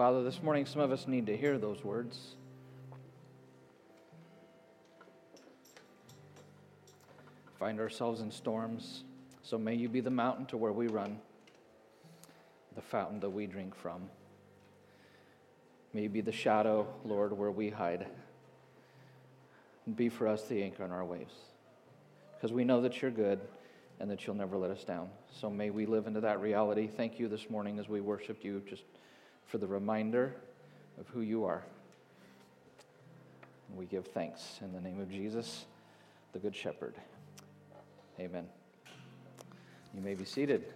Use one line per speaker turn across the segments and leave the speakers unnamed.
Father, this morning some of us need to hear those words. Find ourselves in storms, so may you be the mountain to where we run, the fountain that we drink from. May you be the shadow, Lord, where we hide. And be for us the anchor in our waves. Because we know that you're good and that you'll never let us down. So may we live into that reality. Thank you this morning as we worshiped you, just for the reminder of who you are. We give thanks in the name of Jesus, the Good Shepherd. Amen. You may be seated.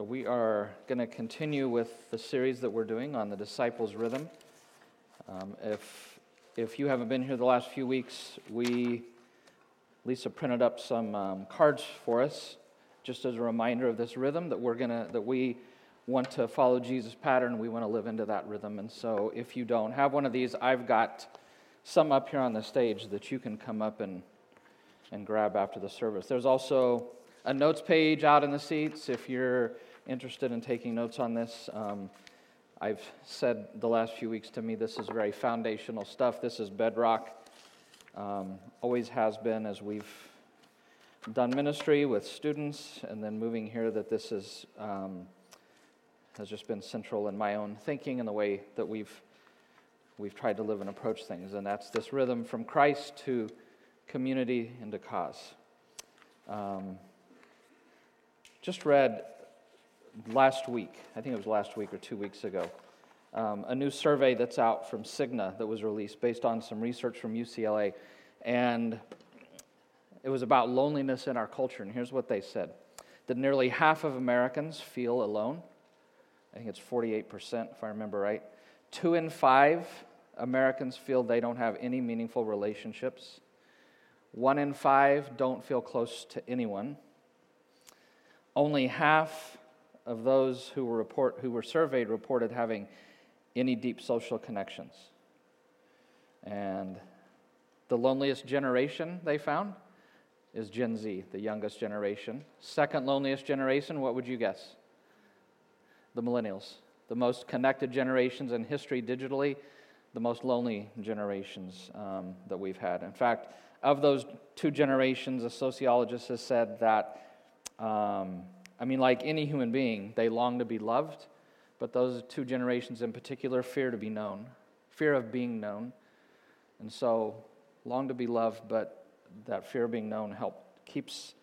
So, we are going to continue with the series that we're doing on the disciples' rhythm. Um, if, if you haven't been here the last few weeks, we, Lisa printed up some um, cards for us just as a reminder of this rhythm that we're going to, that we want to follow Jesus' pattern. We want to live into that rhythm. And so, if you don't have one of these, I've got some up here on the stage that you can come up and, and grab after the service. There's also a notes page out in the seats if you're interested in taking notes on this, um, I've said the last few weeks to me this is very foundational stuff. This is bedrock. Um, always has been as we've done ministry with students and then moving here that this is um, has just been central in my own thinking and the way that we've we've tried to live and approach things and that's this rhythm from christ to community and to cause um, just read last week, I think it was last week or two weeks ago, um, a new survey that's out from Cigna that was released based on some research from UCLA. And it was about loneliness in our culture. And here's what they said that nearly half of Americans feel alone. I think it's 48%, if I remember right. Two in five Americans feel they don't have any meaningful relationships. One in five don't feel close to anyone. Only half of those who were, report, who were surveyed reported having any deep social connections. And the loneliest generation they found is Gen Z, the youngest generation. Second loneliest generation, what would you guess? The millennials. The most connected generations in history digitally, the most lonely generations um, that we've had. In fact, of those two generations, a sociologist has said that. Um, I mean, like any human being, they long to be loved, but those two generations in particular fear to be known, fear of being known. And so, long to be loved, but that fear of being known help keeps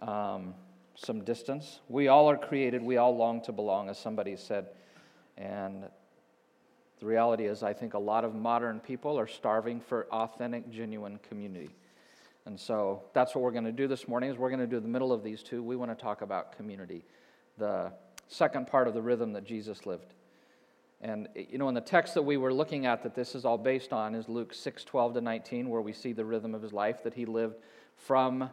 um, some distance. We all are created, we all long to belong, as somebody said. And the reality is, I think a lot of modern people are starving for authentic, genuine community. And so that's what we're going to do this morning is we're going to do the middle of these two. We want to talk about community, the second part of the rhythm that Jesus lived. And you know, in the text that we were looking at that this is all based on is Luke 6, 12 to 19, where we see the rhythm of his life that he lived from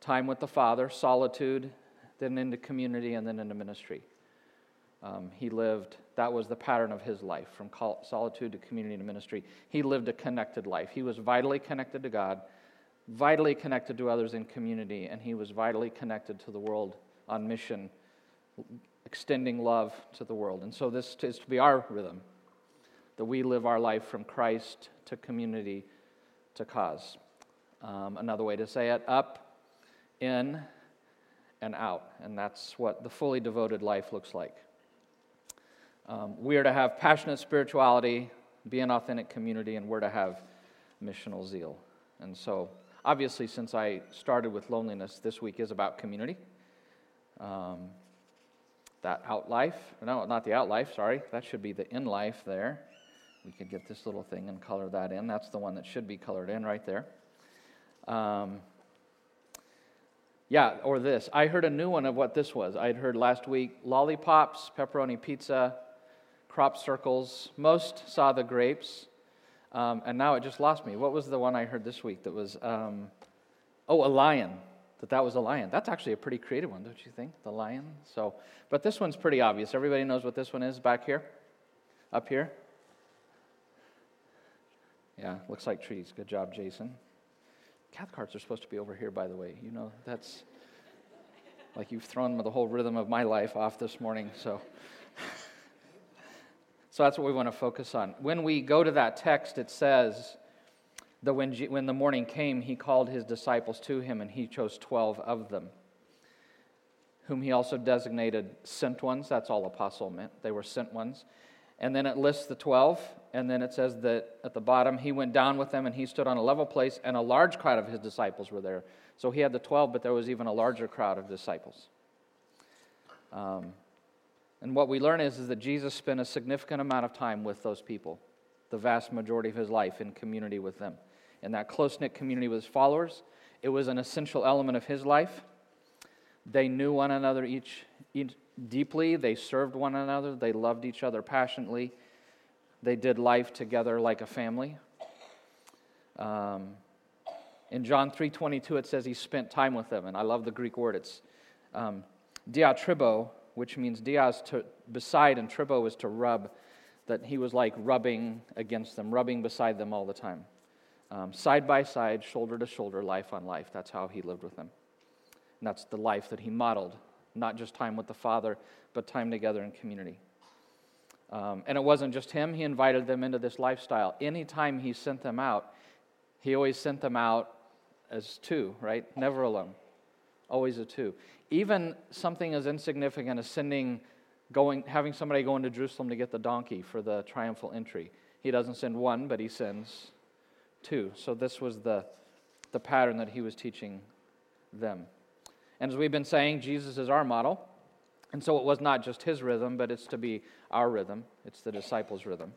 time with the Father, solitude, then into community, and then into ministry. Um, he lived, that was the pattern of his life, from solitude to community to ministry. He lived a connected life. He was vitally connected to God vitally connected to others in community, and he was vitally connected to the world on mission, extending love to the world. And so this is to be our rhythm that we live our life from Christ to community to cause. Um, another way to say it up, in, and out. And that's what the fully devoted life looks like. Um, we are to have passionate spirituality, be an authentic community, and we're to have missional zeal. And so obviously, since I started with loneliness, this week is about community. Um, that out life, no, not the out life, sorry, that should be the in life there. We could get this little thing and color that in. That's the one that should be colored in right there. Um, yeah, or this. I heard a new one of what this was. I'd heard last week lollipops, pepperoni pizza, crop circles. Most saw the grapes. Um, and now it just lost me. What was the one I heard this week that was, um, oh, a lion. that that was a lion. That's actually a pretty creative one, don't you think? The lion. So, but this one's pretty obvious. Everybody knows what this one is back here, up here. Yeah, looks like trees. Good job, Jason. Cath Cathcarts are supposed to be over here, by the way. You know, that's like you've thrown the whole rhythm of my life off this morning. So, so that's what we want to focus on. When we go to that text, it says that when, when the morning came, he called his disciples to him, and he chose 12 of them, whom he also designated sent ones. That's all apostle meant. They were sent ones. And then it lists the 12, and then it says that at the bottom, he went down with them and he stood on a level place, and a large crowd of his disciples were there. So he had the 12, but there was even a larger crowd of disciples. Um, and what we learn is, is that Jesus spent a significant amount of time with those people, the vast majority of his life in community with them. In that close knit community with his followers, it was an essential element of his life. They knew one another each, each deeply. They served one another. They loved each other passionately. They did life together like a family. Um, in John 3:22, it says he spent time with them, and I love the Greek word. It's um, diatribo, which means dias to beside, and tribo is to rub. That he was like rubbing against them, rubbing beside them all the time, um, side by side, shoulder to shoulder, life on life. That's how he lived with them, and that's the life that he modeled not just time with the Father, but time together in community. Um, and it wasn't just him, he invited them into this lifestyle. Anytime he sent them out, he always sent them out as two, right? Never alone. Always a two. Even something as insignificant as sending, going, having somebody go into Jerusalem to get the donkey for the triumphal entry. He doesn't send one, but he sends two. So this was the, the pattern that he was teaching them. And as we've been saying, Jesus is our model. And so it was not just his rhythm, but it's to be our rhythm, it's the disciples' rhythm.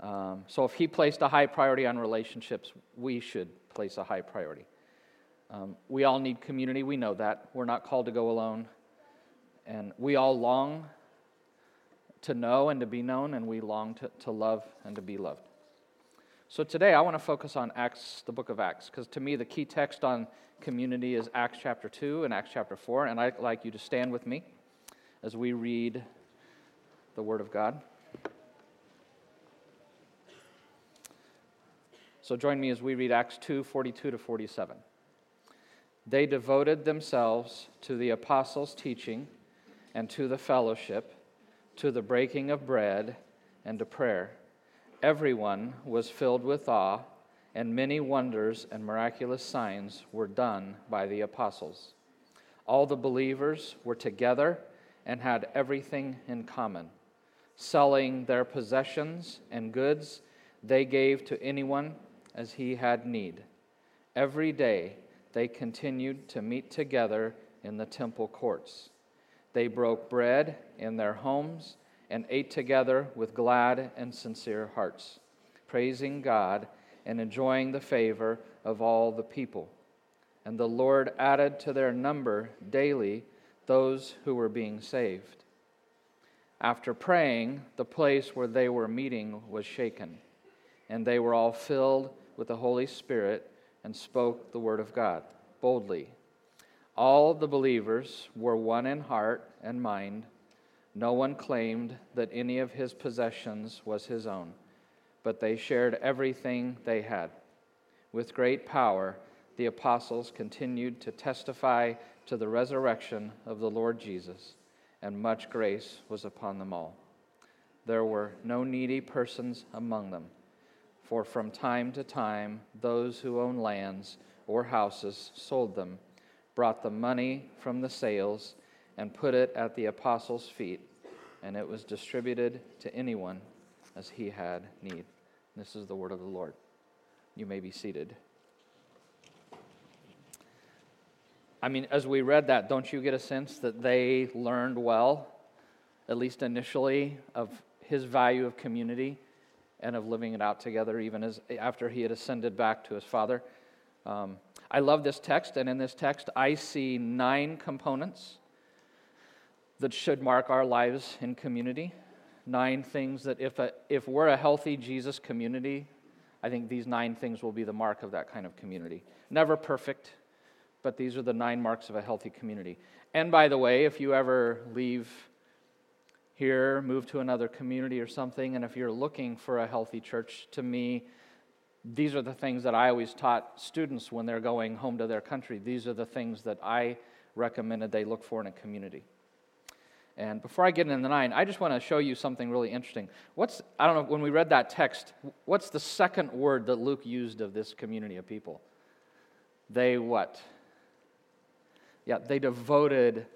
Um, so if he placed a high priority on relationships, we should place a high priority. Um, we all need community, we know that. We're not called to go alone. And we all long to know and to be known, and we long to, to love and to be loved. So today I want to focus on Acts, the book of Acts, because to me the key text on community is Acts chapter 2 and Acts chapter 4, and I'd like you to stand with me as we read the Word of God. So join me as we read Acts 2 42 to 47. They devoted themselves to the apostles' teaching and to the fellowship, to the breaking of bread and to prayer everyone was filled with awe, and many wonders and miraculous signs were done by the apostles. All the believers were together and had everything in common. Selling their possessions and goods, they gave to anyone as he had need. Every day they continued to meet together in the temple courts. They broke bread in their homes and ate together with glad and sincere hearts, praising God and enjoying the favor of all the people. And the Lord added to their number daily those who were being saved. After praying, the place where they were meeting was shaken, and they were all filled with the Holy Spirit and spoke the word of God boldly. All the believers were one in heart and mind. No one claimed that any of his possessions was his own, but they shared everything they had. With great power, the apostles continued to testify to the resurrection of the Lord Jesus, and much grace was upon them all. There were no needy persons among them, for from time to time those who owned lands or houses sold them, brought the money from the sales, and put it at the apostles' feet, and it was distributed to anyone as he had need. This is the word of the Lord. You may be seated. I mean, as we read that, don't you get a sense that they learned well, at least initially, of his value of community and of living it out together, even as after he had ascended back to his Father? Um, I love this text, and in this text, I see nine components that should mark our lives in community. Nine things that, if, a, if we're a healthy Jesus community, I think these nine things will be the mark of that kind of community. Never perfect, but these are the nine marks of a healthy community. And by the way, if you ever leave here, move to another community or something, and if you're looking for a healthy church, to me, these are the things that I always taught students when they're going home to their country. These are the things that I recommended they look for in a community. And before I get into the nine, I just want to show you something really interesting. What's, I don't know, when we read that text, what's the second word that Luke used of this community of people? They what? Yeah, they devoted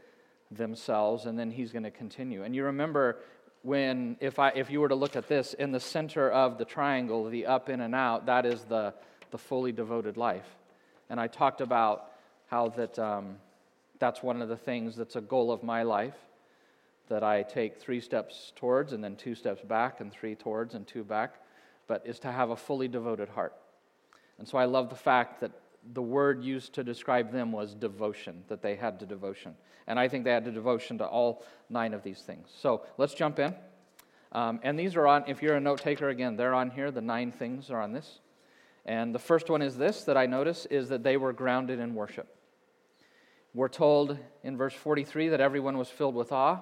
themselves, and then he's going to continue. And you remember when, if, I, if you were to look at this, in the center of the triangle, the up, in, and out, that is the, the fully devoted life. And I talked about how that um, that's one of the things that's a goal of my life that I take three steps towards and then two steps back and three towards and two back, but is to have a fully devoted heart. And so I love the fact that the word used to describe them was devotion, that they had to devotion. And I think they had to devotion to all nine of these things. So let's jump in. Um, and these are on, if you're a note taker, again, they're on here. The nine things are on this. And the first one is this that I notice is that they were grounded in worship. We're told in verse 43 that everyone was filled with awe.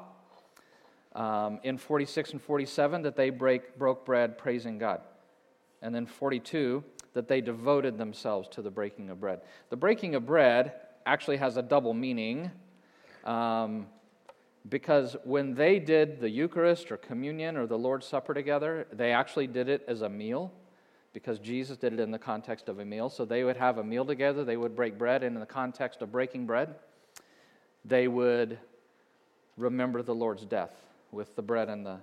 Um, in 46 and 47, that they break, broke bread praising God. And then 42, that they devoted themselves to the breaking of bread. The breaking of bread actually has a double meaning um, because when they did the Eucharist or communion or the Lord's Supper together, they actually did it as a meal because Jesus did it in the context of a meal. So they would have a meal together, they would break bread, and in the context of breaking bread, they would remember the Lord's death with the bread and the,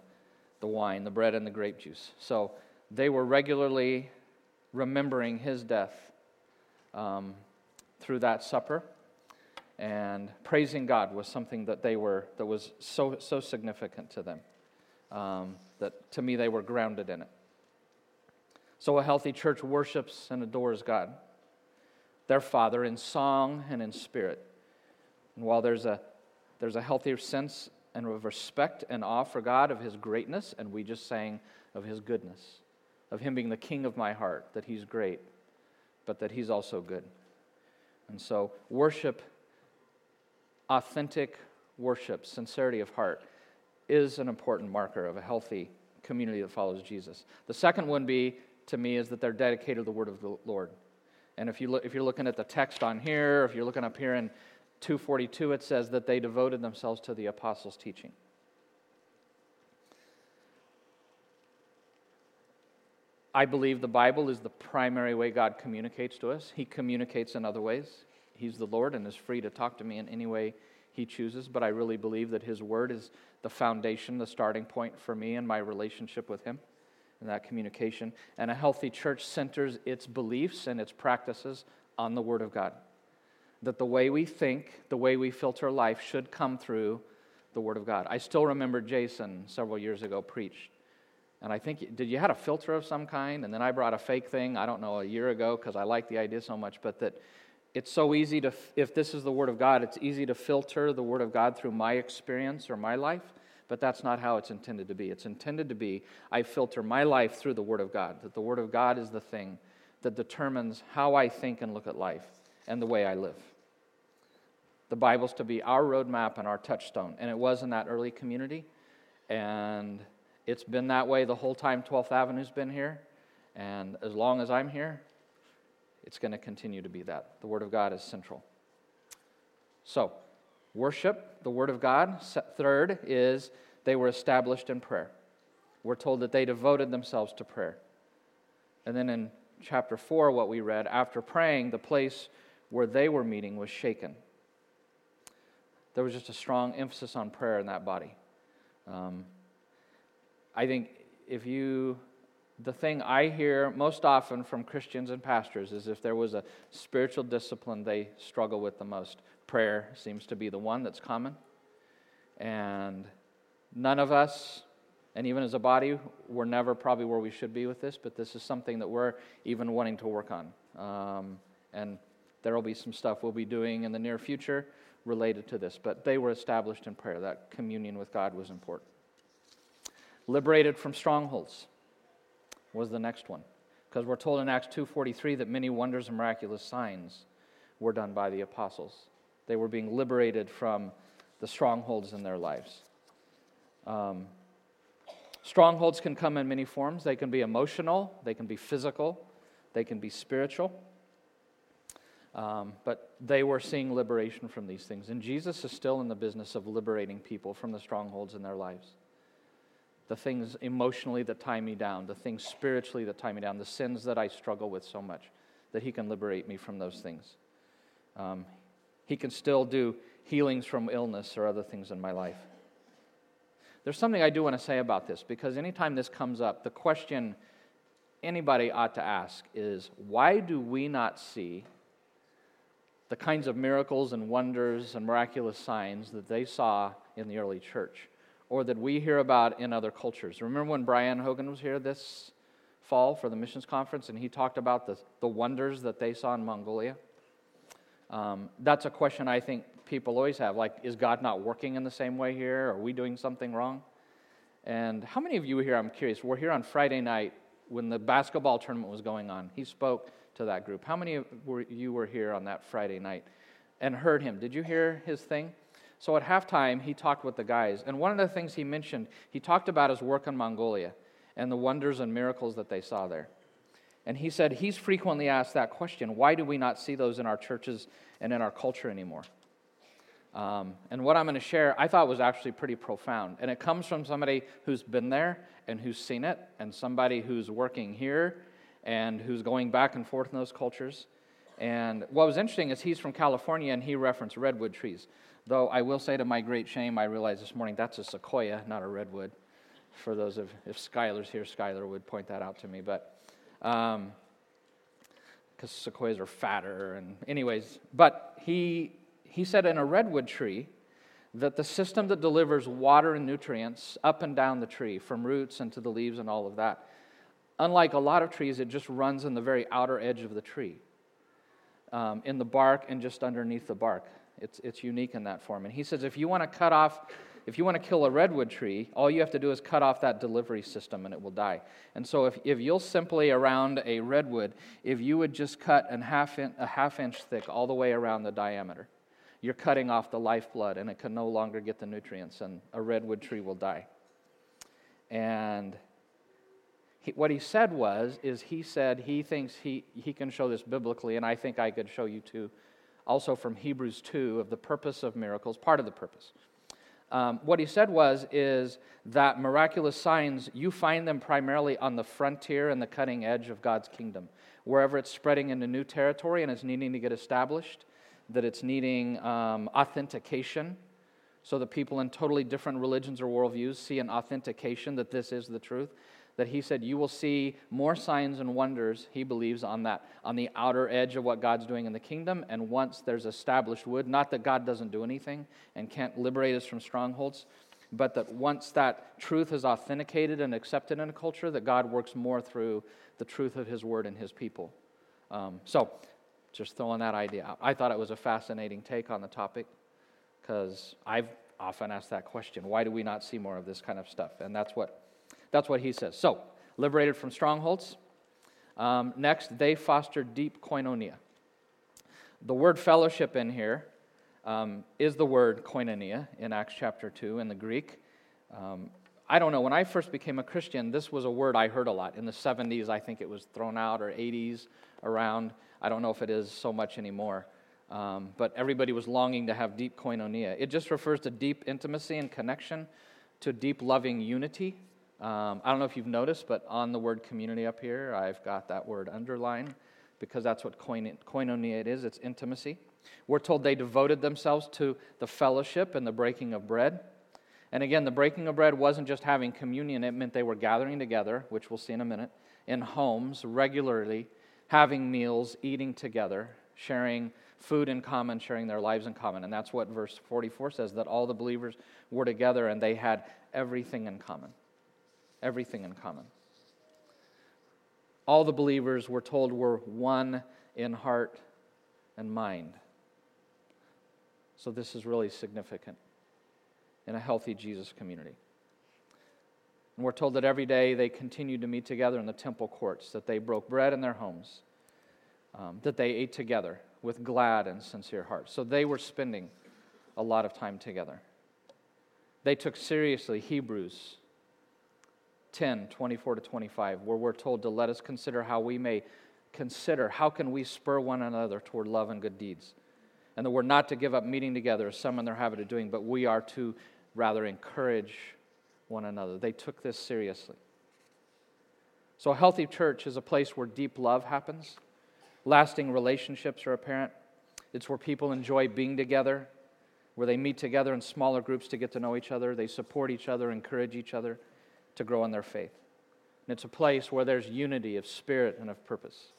the wine, the bread and the grape juice. So they were regularly remembering his death um, through that supper. And praising God was something that they were, that was so, so significant to them. Um, that to me they were grounded in it. So a healthy church worships and adores God, their Father, in song and in spirit. And while there's a, there's a healthier sense and of respect and awe for God, of His greatness, and we just sang of His goodness, of Him being the King of my heart, that He's great, but that He's also good. And so, worship, authentic worship, sincerity of heart, is an important marker of a healthy community that follows Jesus. The second one be to me is that they're dedicated to the word of the Lord. And if you look, if you're looking at the text on here, if you're looking up here in 242, it says that they devoted themselves to the apostles' teaching. I believe the Bible is the primary way God communicates to us. He communicates in other ways. He's the Lord and is free to talk to me in any way He chooses, but I really believe that His Word is the foundation, the starting point for me and my relationship with Him and that communication. And a healthy church centers its beliefs and its practices on the Word of God that the way we think, the way we filter life should come through the Word of God. I still remember Jason several years ago preached. And I think, did you had a filter of some kind? And then I brought a fake thing, I don't know, a year ago because I like the idea so much, but that it's so easy to, if this is the Word of God, it's easy to filter the Word of God through my experience or my life, but that's not how it's intended to be. It's intended to be I filter my life through the Word of God, that the Word of God is the thing that determines how I think and look at life and the way I live the Bible's to be our roadmap and our touchstone. And it was in that early community. And it's been that way the whole time 12th Avenue's been here. And as long as I'm here, it's going to continue to be that. The Word of God is central. So, worship, the Word of God. Third is they were established in prayer. We're told that they devoted themselves to prayer. And then in chapter 4, what we read, after praying, the place where they were meeting was shaken there was just a strong emphasis on prayer in that body. Um, I think if you, the thing I hear most often from Christians and pastors is if there was a spiritual discipline they struggle with the most, prayer seems to be the one that's common. And none of us, and even as a body, we're never probably where we should be with this, but this is something that we're even wanting to work on. Um, and there will be some stuff we'll be doing in the near future related to this, but they were established in prayer. That communion with God was important. Liberated from strongholds was the next one, because we're told in Acts 2:43 that many wonders and miraculous signs were done by the apostles. They were being liberated from the strongholds in their lives. Um, strongholds can come in many forms. They can be emotional, they can be physical, they can be spiritual. Um, but they were seeing liberation from these things. And Jesus is still in the business of liberating people from the strongholds in their lives. The things emotionally that tie me down, the things spiritually that tie me down, the sins that I struggle with so much, that He can liberate me from those things. Um, he can still do healings from illness or other things in my life. There's something I do want to say about this because anytime this comes up, the question anybody ought to ask is why do we not see the kinds of miracles and wonders and miraculous signs that they saw in the early church or that we hear about in other cultures? Remember when Brian Hogan was here this fall for the missions conference and he talked about the, the wonders that they saw in Mongolia? Um, that's a question I think people always have like, is God not working in the same way here? Are we doing something wrong? And how many of you were here, I'm curious, were here on Friday night when the basketball tournament was going on? He spoke to that group. How many of you were here on that Friday night and heard him? Did you hear his thing? So at halftime, he talked with the guys. And one of the things he mentioned, he talked about his work in Mongolia and the wonders and miracles that they saw there. And he said he's frequently asked that question why do we not see those in our churches and in our culture anymore? Um, and what I'm going to share, I thought was actually pretty profound. And it comes from somebody who's been there and who's seen it, and somebody who's working here and who's going back and forth in those cultures. And what was interesting is he's from California and he referenced redwood trees. Though I will say to my great shame, I realized this morning that's a sequoia, not a redwood. For those of, if Skylar's here, Skylar would point that out to me. But because um, sequoias are fatter. And anyways, but he he said in a redwood tree that the system that delivers water and nutrients up and down the tree, from roots and to the leaves and all of that, unlike a lot of trees, it just runs in the very outer edge of the tree, um, in the bark and just underneath the bark. It's, it's unique in that form. And he says if you want to cut off if you want to kill a redwood tree, all you have to do is cut off that delivery system and it will die. And so, if, if you'll simply around a redwood, if you would just cut a half, in, a half inch thick all the way around the diameter, you're cutting off the lifeblood and it can no longer get the nutrients, and a redwood tree will die. And he, what he said was, is he said he thinks he, he can show this biblically, and I think I could show you too, also from Hebrews 2 of the purpose of miracles, part of the purpose. Um, what he said was is that miraculous signs you find them primarily on the frontier and the cutting edge of god's kingdom. Wherever it's spreading into new territory and it's needing to get established that it's needing um, authentication. So that people in totally different religions or worldviews see an authentication that this is the truth that he said you will see more signs and wonders he believes on that on the outer edge of what god's doing in the kingdom. And once there's established wood not that god doesn't do anything and can't liberate us from strongholds but that once that truth is authenticated and accepted in a culture that god works more through the truth of his word and his people. Um, so just throwing that idea out. I thought it was a fascinating take on the topic because i've often asked that question why do we not see more of this kind of stuff? And that's what that's what he says. So, liberated from strongholds. Um, next, they foster deep koinonia. The word fellowship in here um, is the word koinonia in Acts chapter 2 in the Greek. Um, I don't know, when I first became a Christian, this was a word I heard a lot. In the 70s, I think it was thrown out, or 80s around. I don't know if it is so much anymore. Um, but everybody was longing to have deep koinonia. It just refers to deep intimacy and connection, to deep loving unity um, I don't know if you've noticed, but on the word community up here, I've got that word underlined because that's what koinonia it is it's intimacy. We're told they devoted themselves to the fellowship and the breaking of bread. And again, the breaking of bread wasn't just having communion, it meant they were gathering together, which we'll see in a minute, in homes regularly, having meals, eating together, sharing food in common, sharing their lives in common. And that's what verse 44 says that all the believers were together and they had everything in common everything in common. All the believers, we're told, were one in heart and mind. So, this is really significant in a healthy Jesus community. And we're told that every day they continued to meet together in the temple courts, that they broke bread in their homes. um, that they ate together with glad and sincere hearts. So they were spending a lot of time together. They took seriously Hebrews 10 24 to 25, where we're told to let us consider how we may consider how can we spur one another toward love and good deeds. And that we're not to give up meeting together as some in their habit of doing, but we are to rather encourage one another. They took this seriously. So, a healthy church is a place where deep love happens, lasting relationships are apparent. It's where people enjoy being together, where they meet together in smaller groups to get to know each other, they support each other, encourage each other to grow in their faith. And it's a place where there's unity of spirit and of purpose.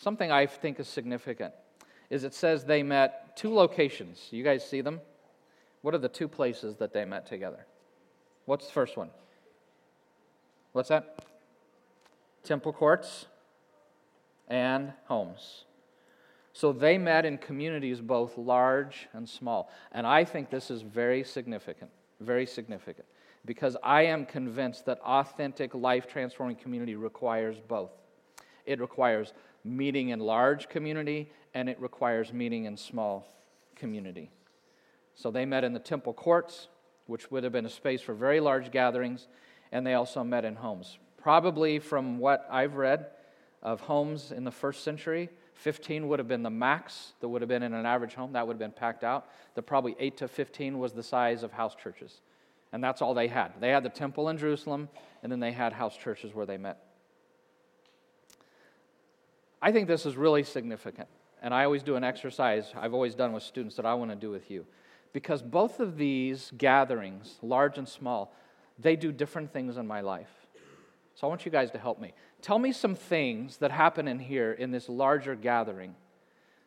Something I think is significant is it says they met two locations. You guys see them? What are the two places that they met together? What's the first one? What's that? Temple courts and homes. So they met in communities both large and small. And I think this is very significant, very significant, because I am convinced that authentic, life transforming community requires both. It requires meeting in large community and it requires meeting in small community. So they met in the temple courts, which would have been a space for very large gatherings, and they also met in homes. Probably from what I've read of homes in the first century, 15 would have been the max that would have been in an average home. That would have been packed out. The probably 8 to 15 was the size of house churches. And that's all they had. They had the temple in Jerusalem, and then they had house churches where they met. I think this is really significant. And I always do an exercise I've always done with students that I want to do with you. Because both of these gatherings, large and small, they do different things in my life. So I want you guys to help me. Tell me some things that happen in here in this larger gathering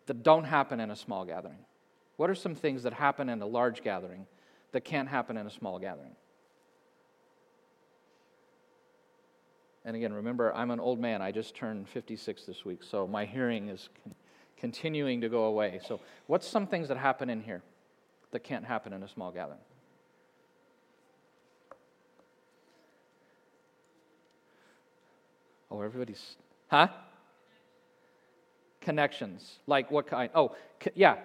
that don't happen in a small gathering. What are some things that happen in a large gathering that can't happen in a small gathering? And again, remember, I'm an old man. I just turned 56 this week, so my hearing is continuing to go away. So, what's some things that happen in here that can't happen in a small gathering? Oh, everybody's, huh? Connections. Like what kind? Oh, co- yeah.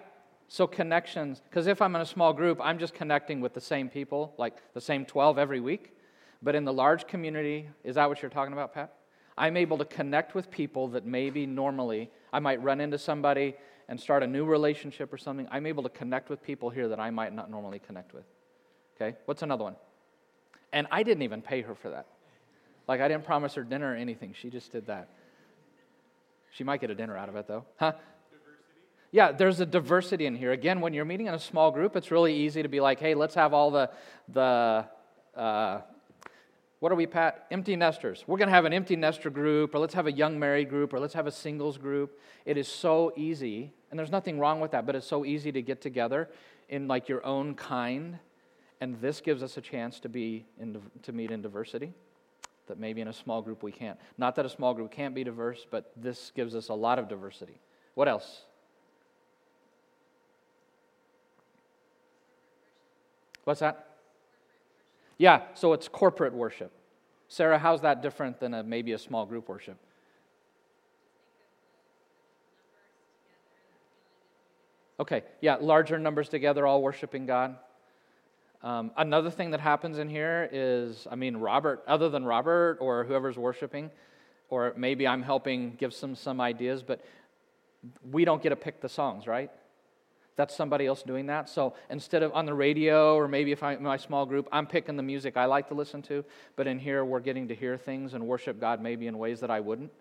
So, connections, because if I'm in a small group, I'm just connecting with the same people, like the same 12 every week. But in the large community, is that what you're talking about, Pat? I'm able to connect with people that maybe normally I might run into somebody and start a new relationship or something. I'm able to connect with people here that I might not normally connect with. Okay? What's another one? And I didn't even pay her for that. Like, I didn't promise her dinner or anything. She just did that. She might get a dinner out of it, though. Huh? Yeah, there's a diversity in here. Again, when you're meeting in a small group, it's really easy to be like, hey, let's have all the, the uh, what are we, Pat? Empty nesters. We're going to have an empty nester group, or let's have a young married group, or let's have a singles group. It is so easy, and there's nothing wrong with that, but it's so easy to get together in like your own kind. And this gives us a chance to be in, to meet in diversity that maybe in a small group we can't. Not that a small group can't be diverse, but this gives us a lot of diversity. What else? What's that? Yeah, so it's corporate worship. Sarah, how's that different than a, maybe a small group worship? Okay, yeah, larger numbers together, all worshiping God. Um, another thing that happens in here is, I mean, Robert, other than Robert or whoever's worshiping, or maybe I'm helping give some some ideas, but we don't get to pick the songs, right? That's somebody else doing that. So instead of on the radio or maybe if I'm in my small group, I'm picking the music I like to listen to. But in here, we're getting to hear things and worship God maybe in ways that I wouldn't.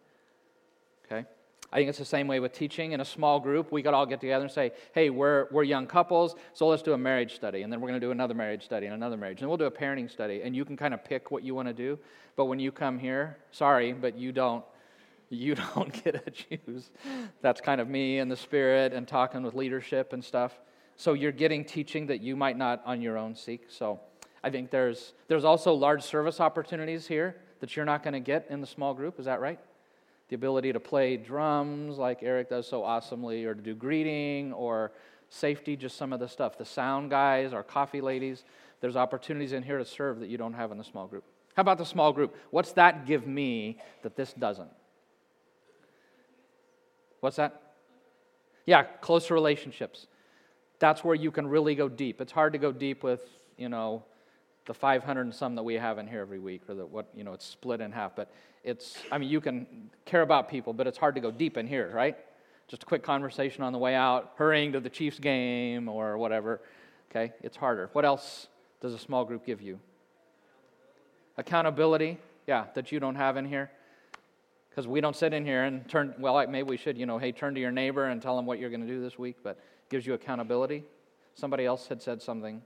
Okay? I think it's the same way with teaching. In a small group, we could all get together and say, hey, we're, we're young couples, so let's do a marriage study. And then we're going to do another marriage study and another marriage. And we'll do a parenting study. And you can kind of pick what you want to do. But when you come here, sorry, but you don't you don't get to choose. That's kind of me and the Spirit and talking with leadership and stuff. So you're getting teaching that you might not on your own seek. So I think there's, there's also large service opportunities here that you're not going to get in the small group. Is that right? The ability to play drums like Eric does so awesomely, or to do greeting, or safety, just some of the stuff. The sound guys, our coffee ladies. There's opportunities in here to serve that you don't have in the small group. How about the small group? What's that give me that this doesn't? What's that? Yeah, closer relationships. That's where you can really go deep. It's hard to go deep with, you know, the 500 and some that we have in here every week, or that what, you know, it's split in half. But it's, I mean, you can care about people, but it's hard to go deep in here, right? Just a quick conversation on the way out, hurrying to the Chiefs game or whatever. Okay, it's harder. What else does a small group give you? Accountability, yeah, that you don't have in here. Because we don't sit in here and turn, well, maybe we should, you know, hey, turn to your neighbor and tell them what you're going to do this week, but gives you accountability. Somebody else had said something.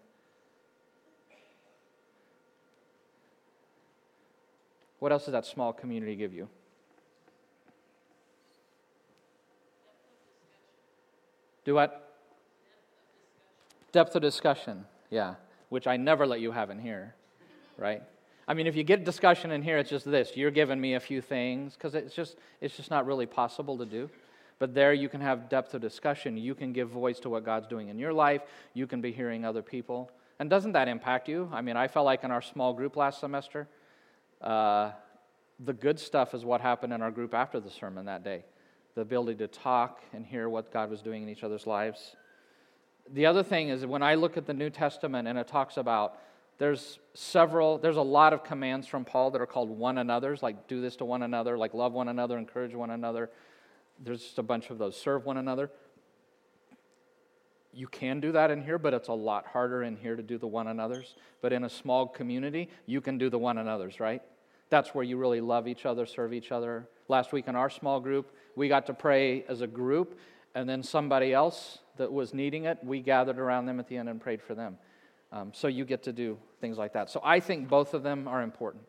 What else does that small community give you? Do what? Depth of discussion, yeah, which I never let you have in here, right? I mean, if you get discussion in here, it's just this. You're giving me a few things because it's just it's just not really possible to do. But there you can have depth of discussion. You can give voice to what God's doing in your life. You can be hearing other people. And doesn't that impact you? I mean, I felt like in our small group last semester, uh, the good stuff is what happened in our group after the sermon that day the ability to talk and hear what God was doing in each other's lives. The other thing is when I look at the New Testament and it talks about there's several, there's a lot of commands from Paul that are called one another's, like do this to one another, like love one another, encourage one another. There's just a bunch of those. Serve one another. You can do that in here, but it's a lot harder in here to do the one another's. But in a small community, you can do the one another's, right? That's where you really love each other, serve each other. Last week in our small group, we got to pray as a group, and then somebody else that was needing it, we gathered around them at the end and prayed for them. Um, so you get to do things like that. So I think both of them are important.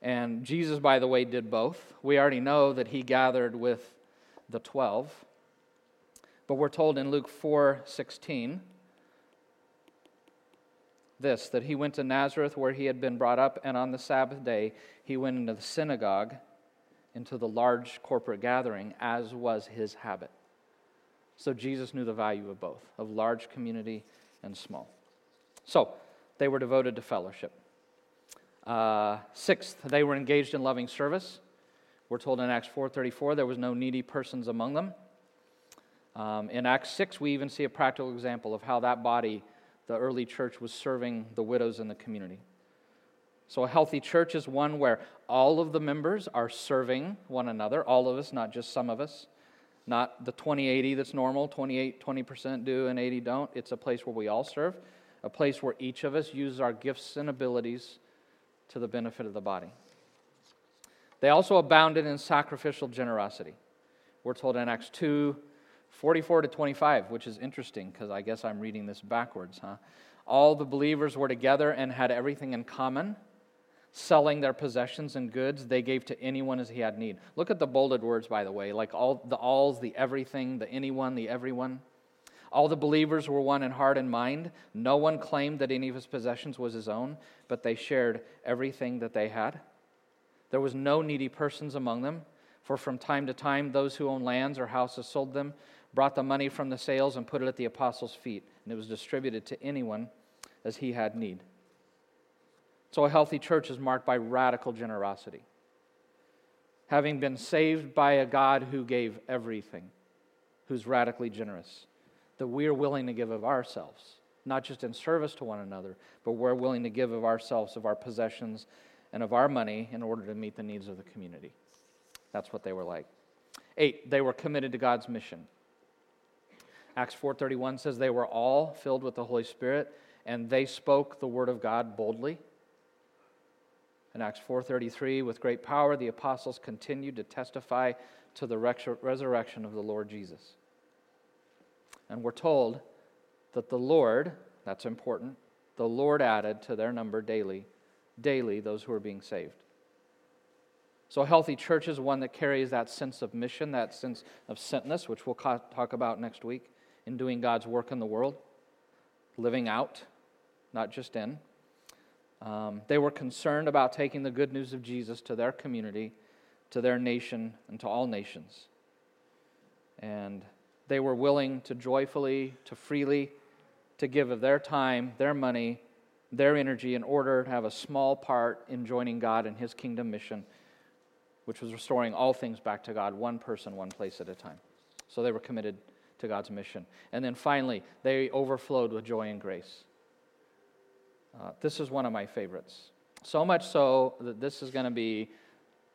And Jesus, by the way, did both. We already know that he gathered with the 12. But we're told in Luke 4 16 this that he went to Nazareth where he had been brought up, and on the Sabbath day he went into the synagogue, into the large corporate gathering, as was his habit. So Jesus knew the value of both, of large community and small. So they were devoted to fellowship. Uh, sixth, they were engaged in loving service. We're told in Acts 4:34 there was no needy persons among them. Um, in Acts 6, we even see a practical example of how that body, the early church, was serving the widows in the community. So, a healthy church is one where all of the members are serving one another, all of us, not just some of us. Not the 20 80 that's normal, 28, 20% do and 80 don't. It's a place where we all serve, a place where each of us uses our gifts and abilities to the benefit of the body. They also abounded in sacrificial generosity. We're told in Acts 2 44 to 25, which is interesting because I guess I'm reading this backwards, huh? All the believers were together and had everything in common. Selling their possessions and goods, they gave to anyone as he had need. Look at the bolded words, by the way, like all the alls, the everything, the anyone, the everyone. All the believers were one in heart and mind. No one claimed that any of his possessions was his own, but they shared everything that they had. There was no needy persons among them, for from time to time those who owned lands or houses sold them, brought the money from the sales, and put it at the apostles' feet, and it was distributed to anyone as he had need. So a healthy church is marked by radical generosity. Having been saved by a God who gave everything, who's radically generous that we are willing to give of ourselves, not just in service to one another, but we're willing to give of ourselves, of our possessions, and of our money in order to meet the needs of the community. That's what they were like. Eight, they were committed to God's mission. Acts 4:31 says they were all filled with the Holy Spirit and they spoke the word of God boldly. In Acts 4:33 with great power the apostles continued to testify to the resurrection of the Lord Jesus. And we're told that the Lord, that's important, the Lord added to their number daily, daily those who are being saved. So, a healthy church is one that carries that sense of mission, that sense of sentness, which we'll talk about next week, in doing God's work in the world, living out, not just in. Um, they were concerned about taking the good news of Jesus to their community, to their nation, and to all nations. And they were willing to joyfully, to freely, to give of their time, their money, their energy in order to have a small part in joining God in His kingdom mission which was restoring all things back to God, one person, one place at a time. So they were committed to God's mission. And then finally, they overflowed with joy and grace. Uh, this is one of my favorites. So much so that this is going to be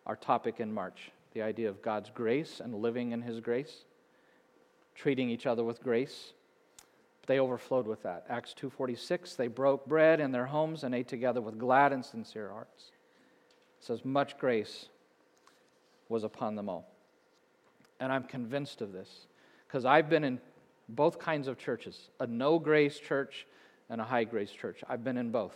our topic in March the idea of God's grace and living in His grace, treating each other with grace. They overflowed with that. Acts 2:46, they broke bread in their homes and ate together with glad and sincere hearts. It says much grace was upon them all. And I'm convinced of this because I've been in both kinds of churches, a no grace church and a high grace church. I've been in both.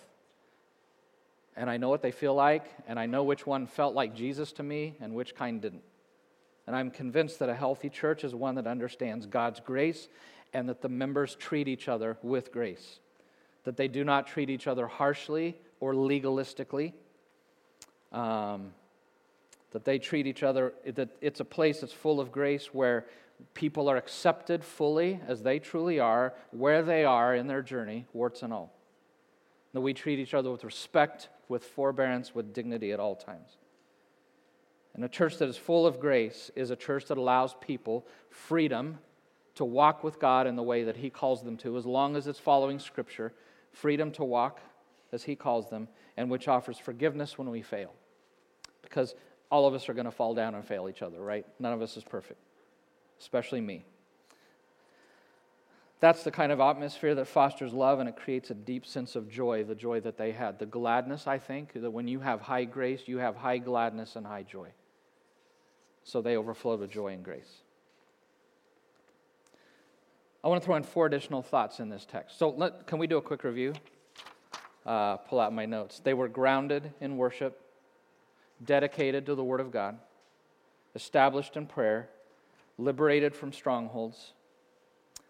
And I know what they feel like, and I know which one felt like Jesus to me and which kind didn't. And I'm convinced that a healthy church is one that understands God's grace and that the members treat each other with grace, that they do not treat each other harshly or legalistically, um, that they treat each other, that it's a place that's full of grace where people are accepted fully as they truly are, where they are in their journey, warts and all. That we treat each other with respect, with forbearance, with dignity at all times. And a church that is full of grace is a church that allows people freedom to walk with God in the way that He calls them to, as long as it's following Scripture, freedom to walk as He calls them, and which offers forgiveness when we fail. Because all of us are going to fall down and fail each other, right? None of us is perfect, especially me. That's the kind of atmosphere that fosters love and it creates a deep sense of joy, the joy that they had. The gladness, I think, that when you have high grace, you have high gladness and high joy. So they overflowed with joy and grace. I want to throw in four additional thoughts in this text. So, let, can we do a quick review? Uh, pull out my notes. They were grounded in worship, dedicated to the Word of God, established in prayer, liberated from strongholds.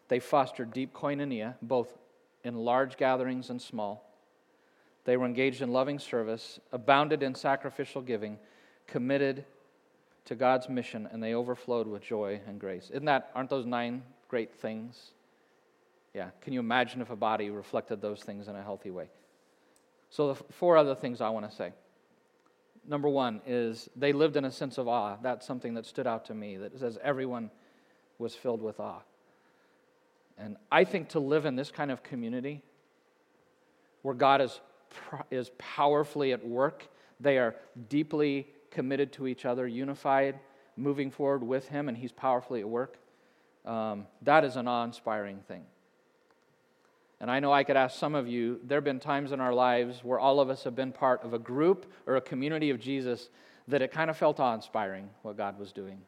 They fostered deep koinonia, both in large gatherings and small. They were engaged in loving service, abounded in sacrificial giving, committed to God's mission, and they overflowed with joy and grace. Isn't that, aren't those nine great things? Yeah. Can you imagine if a body reflected those things in a healthy way? So, the four other things I want to say. Number one is they lived in a sense of awe. That's something that stood out to me that says everyone was filled with awe. And I think to live in this kind of community where God is, is powerfully at work, they are deeply committed to each other, unified, moving forward with Him, and He's powerfully at work. Um, that is an awe inspiring thing. And I know I could ask some of you, there have been times in our lives where all of us have been part of a group or a community of Jesus that it kind of felt awe inspiring what God was doing.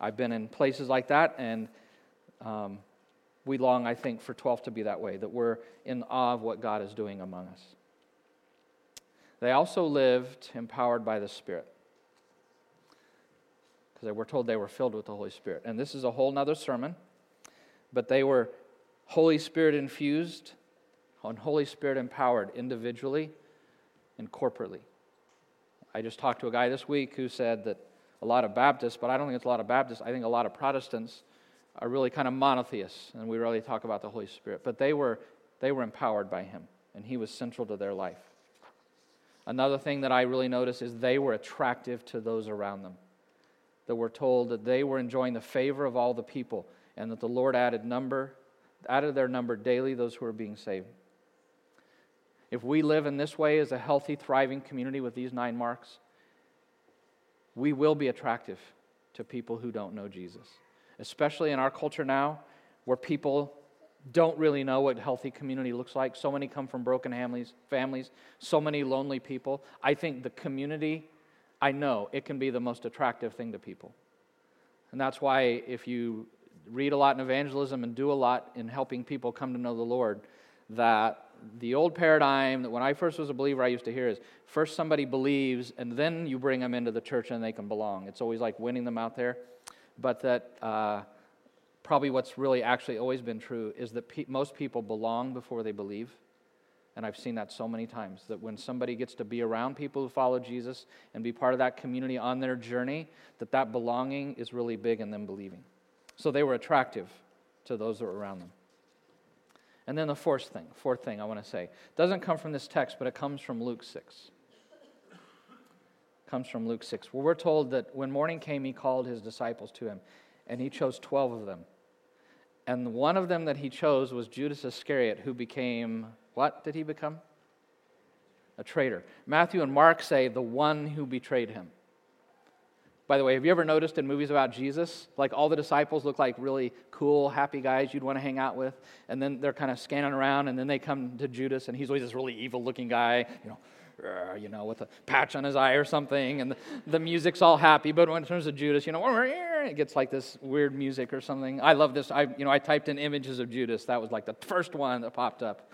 I've been in places like that, and um, we long, I think, for 12 to be that way, that we're in awe of what God is doing among us. They also lived empowered by the Spirit because we're told they were filled with the Holy Spirit. And this is a whole nother sermon, but they were Holy Spirit infused and Holy Spirit empowered individually and corporately. I just talked to a guy this week who said that a lot of Baptists, but I don't think it's a lot of Baptists, I think a lot of Protestants are really kind of monotheists, and we rarely talk about the Holy Spirit. But they were, they were empowered by Him, and He was central to their life. Another thing that I really noticed is they were attractive to those around them that we're told that they were enjoying the favor of all the people and that the Lord added number added their number daily those who are being saved. If we live in this way as a healthy, thriving community with these nine marks, we will be attractive to people who don't know Jesus. Especially in our culture now, where people don't really know what healthy community looks like. So many come from broken families, families, so many lonely people. I think the community I know it can be the most attractive thing to people. And that's why if you read a lot in evangelism and do a lot in helping people come to know the Lord, that the old paradigm that when I first was a believer, I used to hear is first somebody believes and then you bring them into the church and they can belong. It's always like winning them out there. But that uh, probably what's really actually always been true is that pe- most people belong before they believe. And I've seen that so many times that when somebody gets to be around people who follow Jesus and be part of that community on their journey, that that belonging is really big in them believing. So they were attractive to those that were around them. And then the fourth thing, fourth thing I want to say, doesn't come from this text, but it comes from Luke 6. It comes from Luke 6, where we're told that when morning came, he called his disciples to him, and he chose 12 of them. And one of them that he chose was Judas Iscariot, who became, what did he become? A traitor. Matthew and Mark say the one who betrayed him. By the way, have you ever noticed in movies about Jesus, like all the disciples look like really cool, happy guys you'd want to hang out with, and then they're kind of scanning around, and then they come to Judas, and he's always this really evil-looking guy, you know, you know, with a patch on his eye or something, and the, the music's all happy. But when it turns to Judas, you know, it gets like this weird music or something. I love this. I, you know, I typed in images of Judas. That was like the first one that popped up.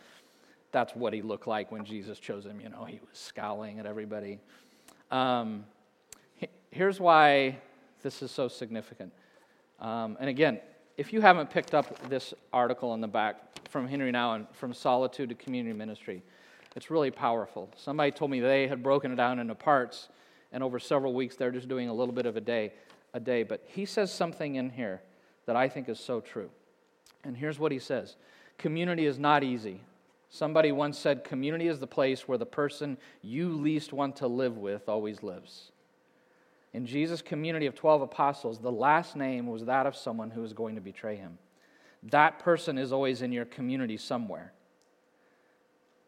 That's what he looked like when Jesus chose him. You know, he was scowling at everybody. Um, here's why this is so significant. Um, and again, if you haven't picked up this article in the back from Henri Nouwen, From Solitude to Community Ministry, it's really powerful. Somebody told me they had broken it down into parts, and over several weeks they're just doing a little bit of a day, a day. But he says something in here that I think is so true. And here's what he says Community is not easy. Somebody once said, Community is the place where the person you least want to live with always lives. In Jesus' community of 12 apostles, the last name was that of someone who was going to betray him. That person is always in your community somewhere.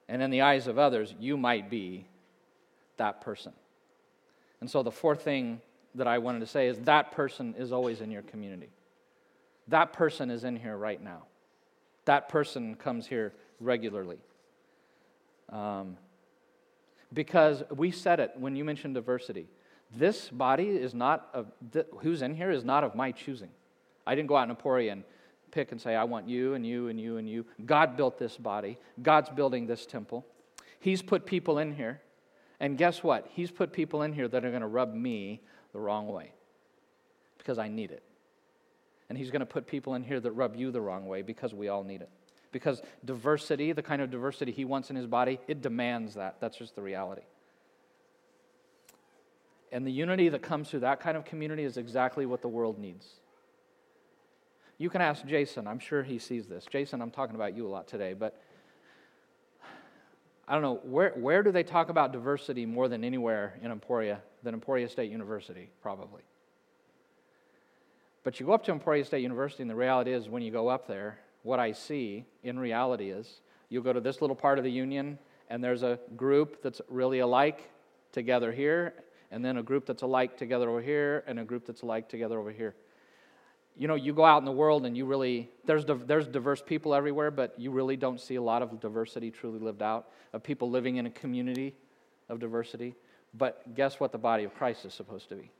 And in the eyes of others, you might be that person. And so the fourth thing that I wanted to say is that person is always in your community. That person is in here right now. That person comes here regularly. Um, because we said it when you mentioned diversity. This body is not of, who's in here is not of my choosing. I didn't go out in a Emporia and pick and say, I want you and you and you and you. God built this body, God's building this temple. He's put people in here. And guess what? He's put people in here that are going to rub me the wrong way because I need it. And He's going to put people in here that rub you the wrong way because we all need it. Because diversity, the kind of diversity He wants in His body, it demands that. That's just the reality. And the unity that comes through that kind of community is exactly what the world needs. You can ask Jason, I'm sure he sees this. Jason, I'm talking about you a lot today, but I don't know, where, where do they talk about diversity more than anywhere in Emporia than Emporia State University? Probably. But you go up to Emporia State University, and the reality is, when you go up there, what I see in reality is you'll go to this little part of the union, and there's a group that's really alike together here, and then a group that's alike together over here, and a group that's alike together over here. You know, you go out in the world and you really, there's, there's diverse people everywhere, but you really don't see a lot of diversity truly lived out, of people living in a community of diversity. But guess what the body of Christ is supposed to be?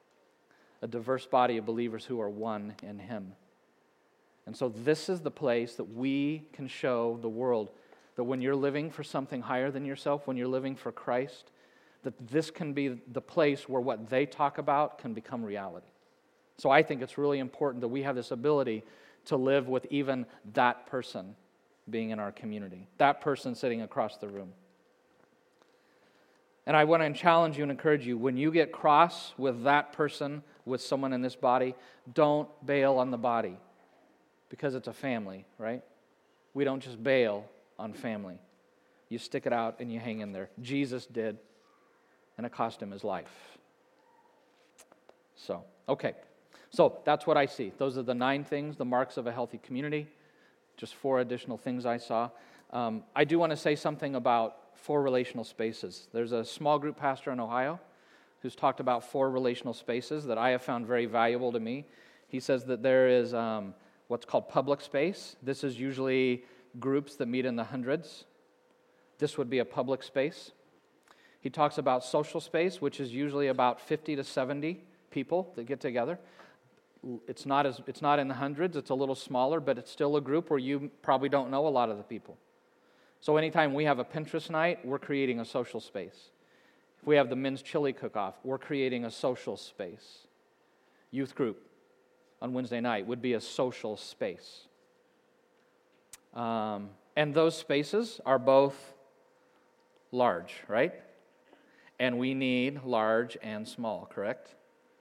A diverse body of believers who are one in Him. And so, this is the place that we can show the world that when you're living for something higher than yourself, when you're living for Christ, that this can be the place where what they talk about can become reality. So I think it's really important that we have this ability to live with even that person being in our community, that person sitting across the room. And I want to challenge you and encourage you when you get cross with that person, with someone in this body, don't bail on the body because it's a family, right? We don't just bail on family. You stick it out and you hang in there. Jesus did and it cost him his life. So, okay. So that's what I see. Those are the nine things, the marks of a healthy community. Just four additional things I saw. Um, I do want to say something about four relational spaces. There's a small group pastor in Ohio who's talked about four relational spaces that I have found very valuable to me. He says that there is um, what's called public space. This is usually groups that meet in the hundreds. This would be a public space. He talks about social space, which is usually about 50 to 70 people that get together. It's not, as, it's not in the hundreds, it's a little smaller, but it's still a group where you probably don't know a lot of the people. So, anytime we have a Pinterest night, we're creating a social space. If we have the men's chili cook off, we're creating a social space. Youth group on Wednesday night would be a social space. Um, and those spaces are both large, right? And we need large and small, correct?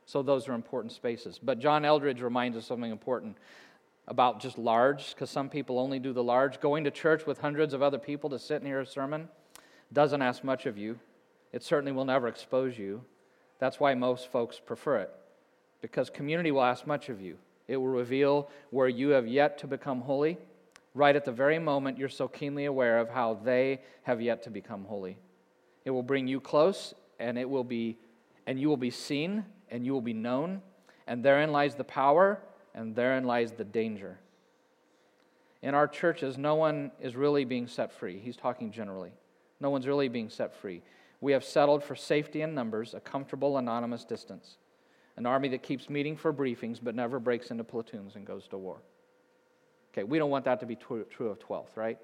So those are important spaces. But John Eldredge reminds us something important about just large, because some people only do the large. Going to church with hundreds of other people to sit and hear a sermon doesn't ask much of you. It certainly will never expose you. That's why most folks prefer it, because community will ask much of you. It will reveal where you have yet to become holy, right at the very moment you're so keenly aware of how they have yet to become holy. It will bring you close, and it will be, and you will be seen, and you will be known, and therein lies the power, and therein lies the danger. In our churches, no one is really being set free. He's talking generally. No one's really being set free. We have settled for safety in numbers, a comfortable, anonymous distance, an army that keeps meeting for briefings but never breaks into platoons and goes to war. Okay, we don't want that to be true, of 12th, right?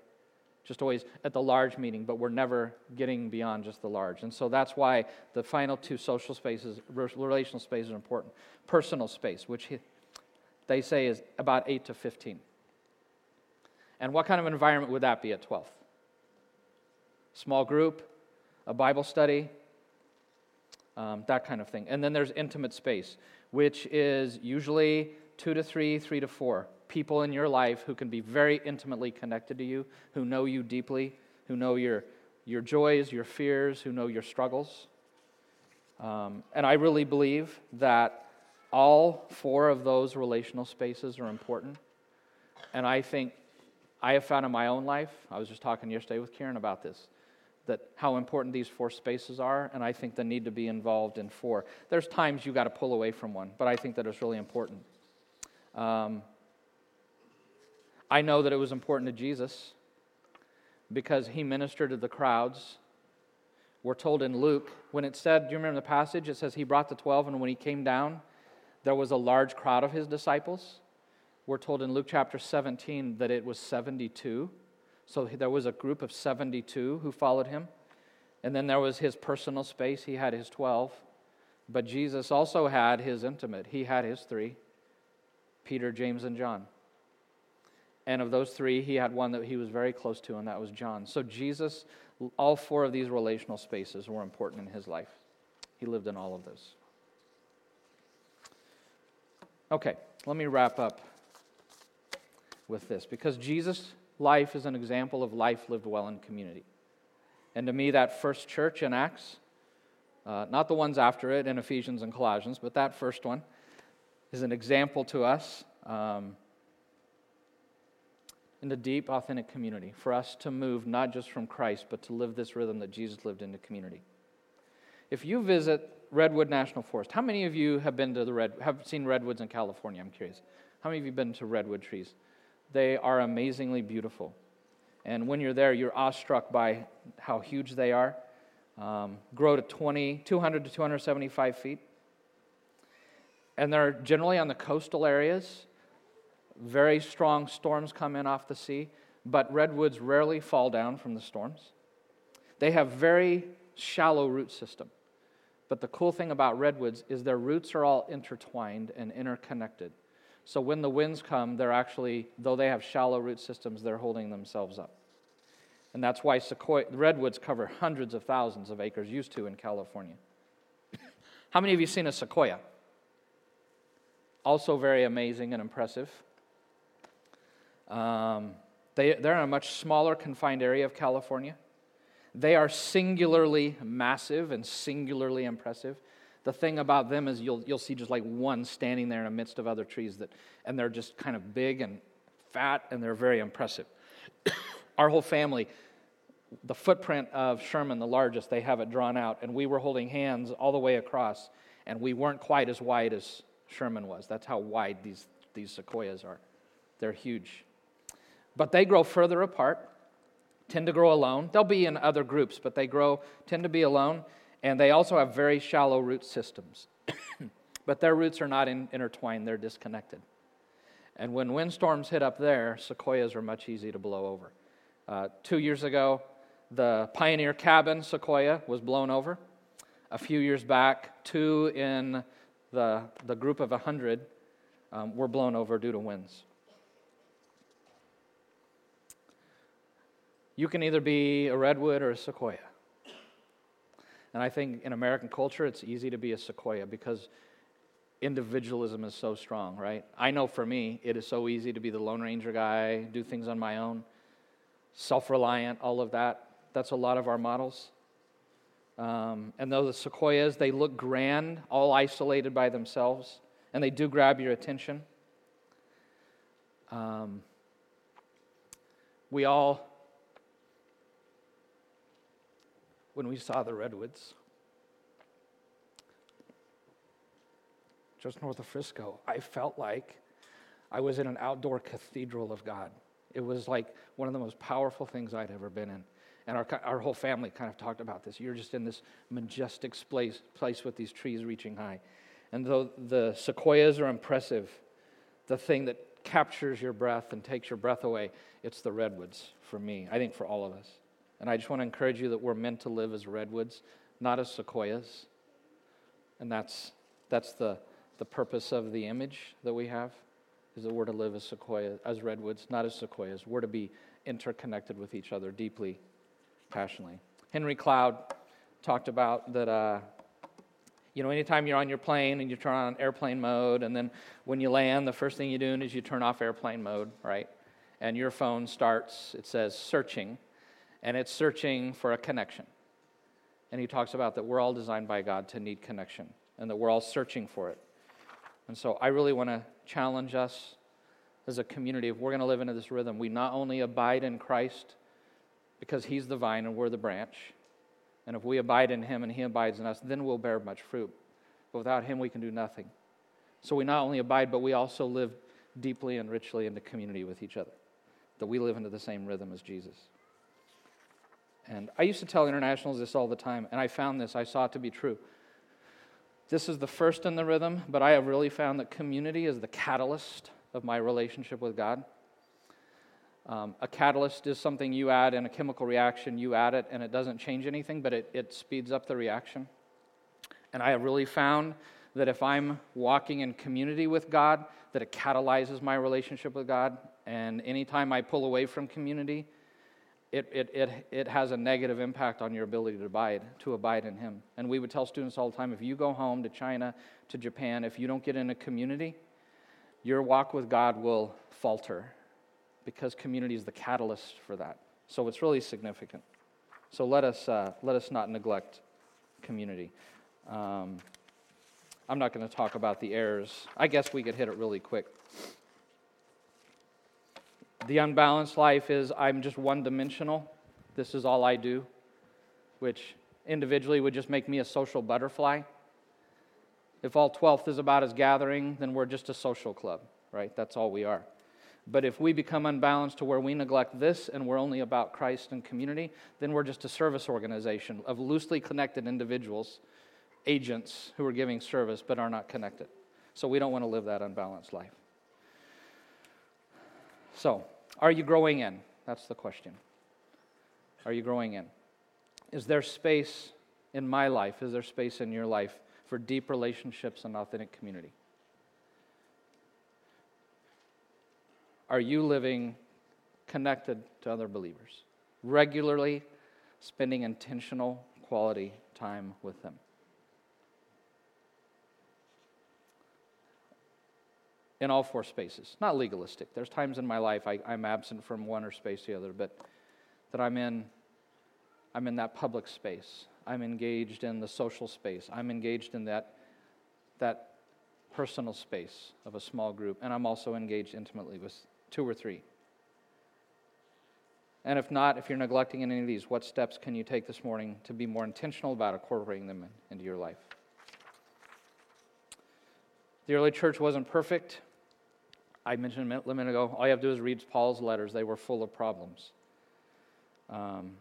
Just always at the large meeting, but we're never getting beyond just the large. And so that's why the final two social spaces, relational spaces are important. Personal space, which they say is about 8 to 15. And what kind of environment would that be at 12th? Small group, a Bible study, um, that kind of thing. And then there's intimate space, which is usually two to three, three to four people in your life who can be very intimately connected to you, who know you deeply, who know your, your joys, your fears, who know your struggles. Um, and I really believe that all four of those relational spaces are important. And I think I have found in my own life, I was just talking yesterday with Karen about this, that how important these four spaces are, and I think the need to be involved in four. There's times you got to pull away from one, but I think that it's really important. Um, I know that it was important to Jesus because he ministered to the crowds. We're told in Luke, when it said, do you remember the passage? It says he brought the 12, and when he came down, there was a large crowd of his disciples. We're told in Luke chapter 17 that it was 72. So there was a group of 72 who followed him. And then there was his personal space. He had his 12. But Jesus also had his intimate. He had his three Peter, James, and John. And of those three, he had one that he was very close to, and that was John. So Jesus, all four of these relational spaces were important in his life. He lived in all of those. Okay, let me wrap up with this because Jesus' life is an example of life lived well in community. And to me, that first church in Acts, uh, not the ones after it in Ephesians and Colossians, but that first one, is an example to us um, in the deep, authentic community for us to move not just from Christ, but to live this rhythm that Jesus lived in the community. If you visit Redwood National Forest, how many of you have been to the red, have seen redwoods in California? I'm curious. How many of you have been to redwood trees? They are amazingly beautiful. And when you're there, you're awestruck by how huge they are. Um, grow to 20, 200 to 275 feet. And they're generally on the coastal areas. Very strong storms come in off the sea, but redwoods rarely fall down from the storms. They have very shallow root system. But the cool thing about redwoods is their roots are all intertwined and interconnected. So when the winds come, they're actually, though they have shallow root systems, they're holding themselves up. And that's why sequoia, redwoods cover hundreds of thousands of acres, used to in California. How many of you seen a sequoia? Also very amazing and impressive. Um, they, they're in a much smaller, confined area of California. They are singularly massive and singularly impressive. The thing about them is you'll, you'll see just like one standing there in the midst of other trees, that, and they're just kind of big and fat, and they're very impressive. Our whole family, the footprint of Sherman, the largest, they have it drawn out, and we were holding hands all the way across, and we weren't quite as wide as Sherman was. That's how wide these, these sequoias are. They're huge. But they grow further apart, tend to grow alone. They'll be in other groups, but they grow, tend to be alone. And they also have very shallow root systems. but their roots are not in, intertwined, they're disconnected. And when windstorms hit up there, sequoias are much easier to blow over. Uh, two years ago, the Pioneer Cabin sequoia was blown over. A few years back, two in the, the group of 100 um, were blown over due to winds. You can either be a redwood or a sequoia. And I think in American culture, it's easy to be a sequoia because individualism is so strong, right? I know for me, it is so easy to be the Lone Ranger guy, do things on my own, self reliant, all of that. That's a lot of our models. Um, and though the sequoias, they look grand, all isolated by themselves, and they do grab your attention. Um, we all, when we saw the redwoods, just north of Frisco, I felt like I was in an outdoor cathedral of God. It was like one of the most powerful things I'd ever been in. And our, our whole family kind of talked about this. You're just in this majestic place, place with these trees reaching high. And though the sequoias are impressive, the thing that captures your breath and takes your breath away, it's the redwoods for me, I think for all of us. And I just want to encourage you that we're meant to live as redwoods, not as sequoias. And that's, that's the, the purpose of the image that we have, is that we're to live as sequoias, as redwoods, not as sequoias. We're to be interconnected with each other deeply passionately. Henry Cloud talked about that, uh, you know, anytime you're on your plane and you turn on airplane mode, and then when you land, the first thing you do is you turn off airplane mode, right? And your phone starts, it says searching, and it's searching for a connection. And he talks about that we're all designed by God to need connection, and that we're all searching for it. And so I really want to challenge us as a community if we're going to live into this rhythm, we not only abide in Christ because he's the vine and we're the branch. And if we abide in him and he abides in us, then we'll bear much fruit. But without him, we can do nothing. So we not only abide, but we also live deeply and richly into community with each other, that we live into the same rhythm as Jesus. And I used to tell internationals this all the time, and I found this, I saw it to be true. This is the first in the rhythm, but I have really found that community is the catalyst of my relationship with God. Um, a catalyst is something you add in a chemical reaction, you add it, and it doesn't change anything, but it, it speeds up the reaction. And I have really found that if I'm walking in community with God, that it catalyzes my relationship with God. And anytime I pull away from community, it, it, it, it has a negative impact on your ability to abide, to abide in Him. And we would tell students all the time if you go home to China, to Japan, if you don't get in a community, your walk with God will falter because community is the catalyst for that. So it's really significant. So let us, uh, let us not neglect community. Um, I'm not going to talk about the errors. I guess we could hit it really quick. The unbalanced life is I'm just one dimensional. This is all I do, which individually would just make me a social butterfly. If all 12th is about us gathering, then we're just a social club, right? That's all we are. But if we become unbalanced to where we neglect this and we're only about Christ and community, then we're just a service organization of loosely connected individuals, agents who are giving service but are not connected. So we don't want to live that unbalanced life. So, are you growing in? That's the question. Are you growing in? Is there space in my life? Is there space in your life for deep relationships and authentic community? Are you living connected to other believers? Regularly spending intentional quality time with them. In all four spaces, not legalistic. There's times in my life I, am absent from one or space the other, but that I'm in, I'm in that public space. I'm engaged in the social space. I'm engaged in that, that personal space of a small group, and I'm also engaged intimately with two or three? And if not, if you're neglecting any of these, what steps can you take this morning to be more intentional about incorporating them in, into your life? The early church wasn't perfect. I mentioned a minute ago, all you have to do is read Paul's letters. They were full of problems. Um,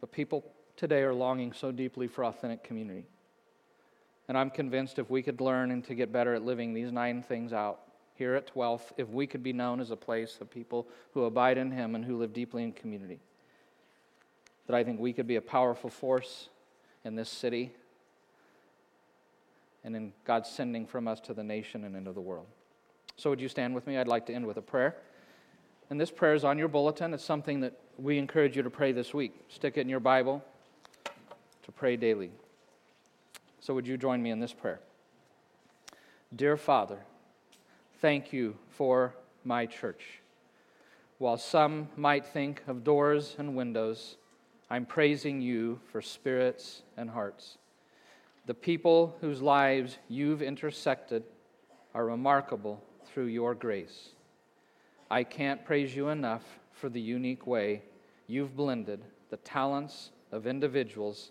but people today are longing so deeply for authentic community. And I'm convinced if we could learn and to get better at living these nine things out, here at 12th if we could be known as a place of people who abide in Him and who live deeply in community. That I think we could be a powerful force in this city and in God's sending from us to the nation and into the world. So, would you stand with me? I'd like to end with a prayer. And this prayer is on your bulletin. It's something that we encourage you to pray this week. Stick it in your Bible to pray daily. So, would you join me in this prayer? Dear Father, thank you for my church. While some might think of doors and windows, I'm praising you for spirits and hearts. The people whose lives you've intersected are remarkable through your grace. I can't praise you enough for the unique way you've blended the talents of individuals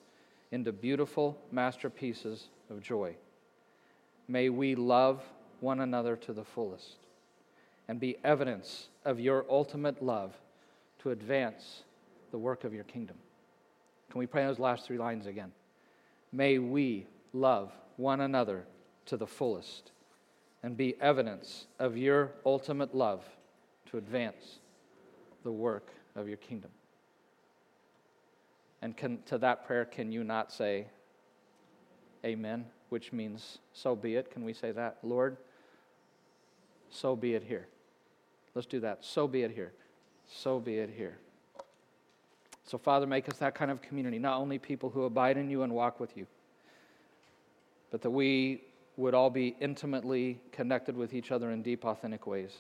into beautiful masterpieces of joy. May we love one another to the fullest and be evidence of your ultimate love to advance the work of your kingdom. Can we pray those last three lines again? May we love one another to the fullest and be evidence of your ultimate love to advance the work of your kingdom. And can, to that prayer, can you not say, Amen, which means, so be it? Can we say that? Lord, so be it here. Let's do that. So be it here. So be it here. So, Father, make us that kind of community, not only people who abide in you and walk with you, but that we would all be intimately connected with each other in deep, authentic ways,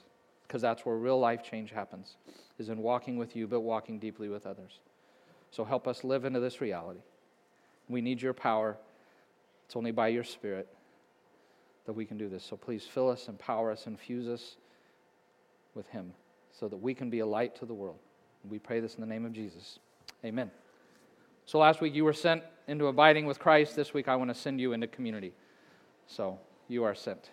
because that's where real life change happens, is in walking with you, but walking deeply with others. So, help us live into this reality. We need your power. It's only by your Spirit that we can do this. So, please fill us, empower us, infuse us with Him so that we can be a light to the world. We pray this in the name of Jesus. Amen. So last week you were sent into abiding with Christ. This week I want to send you into community. So you are sent.